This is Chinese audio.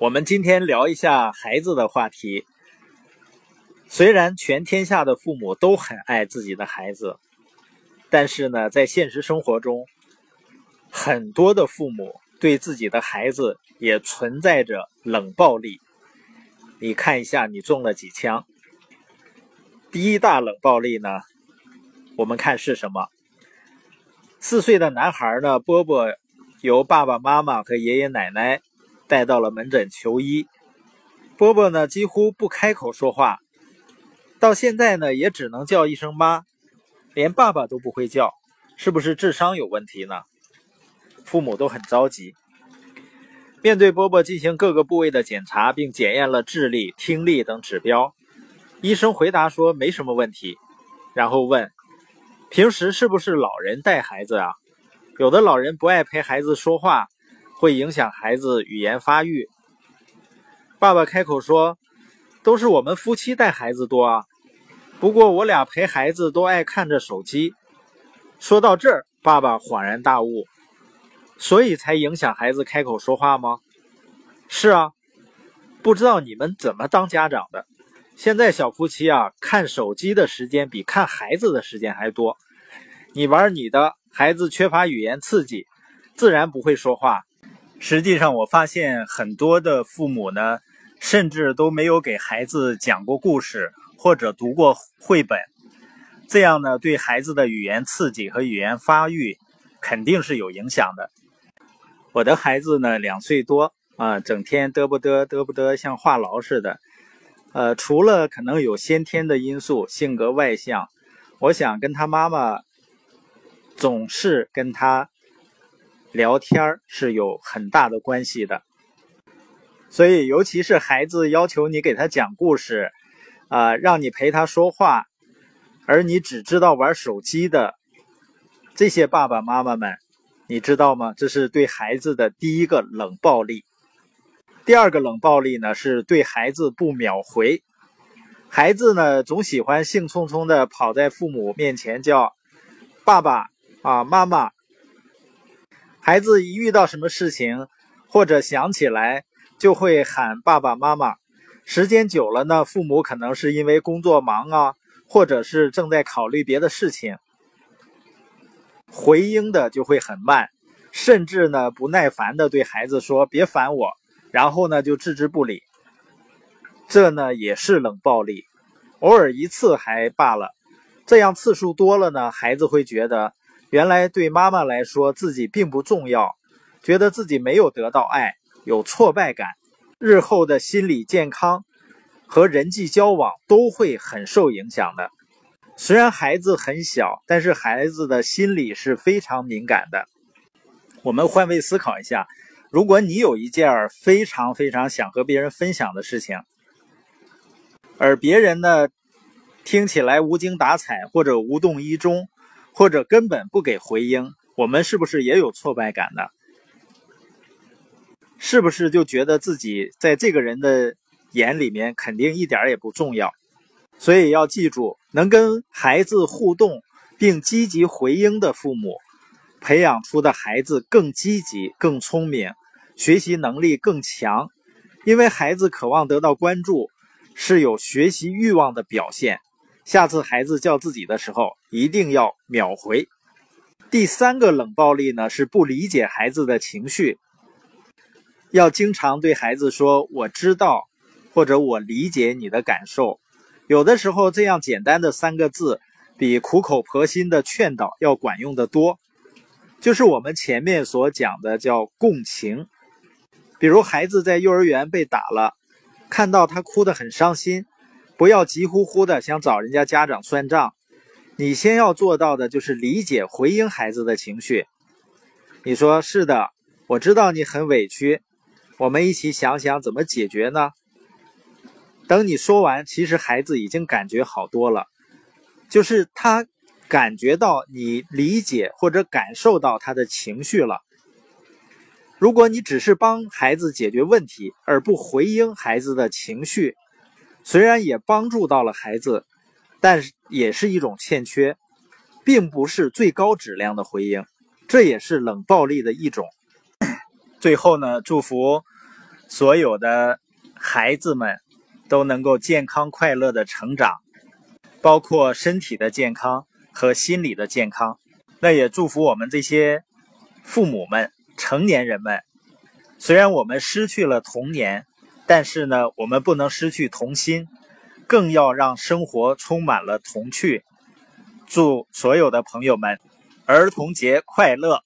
我们今天聊一下孩子的话题。虽然全天下的父母都很爱自己的孩子，但是呢，在现实生活中，很多的父母对自己的孩子也存在着冷暴力。你看一下，你中了几枪？第一大冷暴力呢？我们看是什么？四岁的男孩呢？波波由爸爸妈妈和爷爷奶奶。带到了门诊求医，波波呢几乎不开口说话，到现在呢也只能叫一声妈，连爸爸都不会叫，是不是智商有问题呢？父母都很着急。面对波波进行各个部位的检查，并检验了智力、听力等指标，医生回答说没什么问题，然后问：平时是不是老人带孩子啊？有的老人不爱陪孩子说话。会影响孩子语言发育。爸爸开口说：“都是我们夫妻带孩子多啊，不过我俩陪孩子都爱看着手机。”说到这儿，爸爸恍然大悟：“所以才影响孩子开口说话吗？”“是啊，不知道你们怎么当家长的。现在小夫妻啊，看手机的时间比看孩子的时间还多。你玩你的，孩子缺乏语言刺激，自然不会说话。”实际上，我发现很多的父母呢，甚至都没有给孩子讲过故事或者读过绘本，这样呢，对孩子的语言刺激和语言发育肯定是有影响的。我的孩子呢，两岁多啊，整天嘚不嘚嘚不嘚，像话痨似的。呃，除了可能有先天的因素，性格外向，我想跟他妈妈总是跟他。聊天是有很大的关系的，所以尤其是孩子要求你给他讲故事，啊，让你陪他说话，而你只知道玩手机的这些爸爸妈妈们，你知道吗？这是对孩子的第一个冷暴力。第二个冷暴力呢，是对孩子不秒回。孩子呢，总喜欢兴冲冲的跑在父母面前叫爸爸啊，妈妈。孩子一遇到什么事情，或者想起来，就会喊爸爸妈妈。时间久了呢，父母可能是因为工作忙啊，或者是正在考虑别的事情，回应的就会很慢，甚至呢不耐烦的对孩子说：“别烦我。”然后呢就置之不理。这呢也是冷暴力，偶尔一次还罢了，这样次数多了呢，孩子会觉得。原来对妈妈来说，自己并不重要，觉得自己没有得到爱，有挫败感，日后的心理健康和人际交往都会很受影响的。虽然孩子很小，但是孩子的心理是非常敏感的。我们换位思考一下，如果你有一件非常非常想和别人分享的事情，而别人呢听起来无精打采或者无动于衷。或者根本不给回应，我们是不是也有挫败感呢？是不是就觉得自己在这个人的眼里面肯定一点也不重要？所以要记住，能跟孩子互动并积极回应的父母，培养出的孩子更积极、更聪明，学习能力更强。因为孩子渴望得到关注，是有学习欲望的表现。下次孩子叫自己的时候，一定要秒回。第三个冷暴力呢，是不理解孩子的情绪，要经常对孩子说“我知道”或者“我理解你的感受”。有的时候，这样简单的三个字，比苦口婆心的劝导要管用的多。就是我们前面所讲的叫共情。比如孩子在幼儿园被打了，看到他哭得很伤心。不要急呼呼的想找人家家长算账，你先要做到的就是理解、回应孩子的情绪。你说是的，我知道你很委屈，我们一起想想怎么解决呢？等你说完，其实孩子已经感觉好多了，就是他感觉到你理解或者感受到他的情绪了。如果你只是帮孩子解决问题，而不回应孩子的情绪，虽然也帮助到了孩子，但是也是一种欠缺，并不是最高质量的回应，这也是冷暴力的一种。最后呢，祝福所有的孩子们都能够健康快乐的成长，包括身体的健康和心理的健康。那也祝福我们这些父母们、成年人们。虽然我们失去了童年，但是呢，我们不能失去童心，更要让生活充满了童趣。祝所有的朋友们儿童节快乐！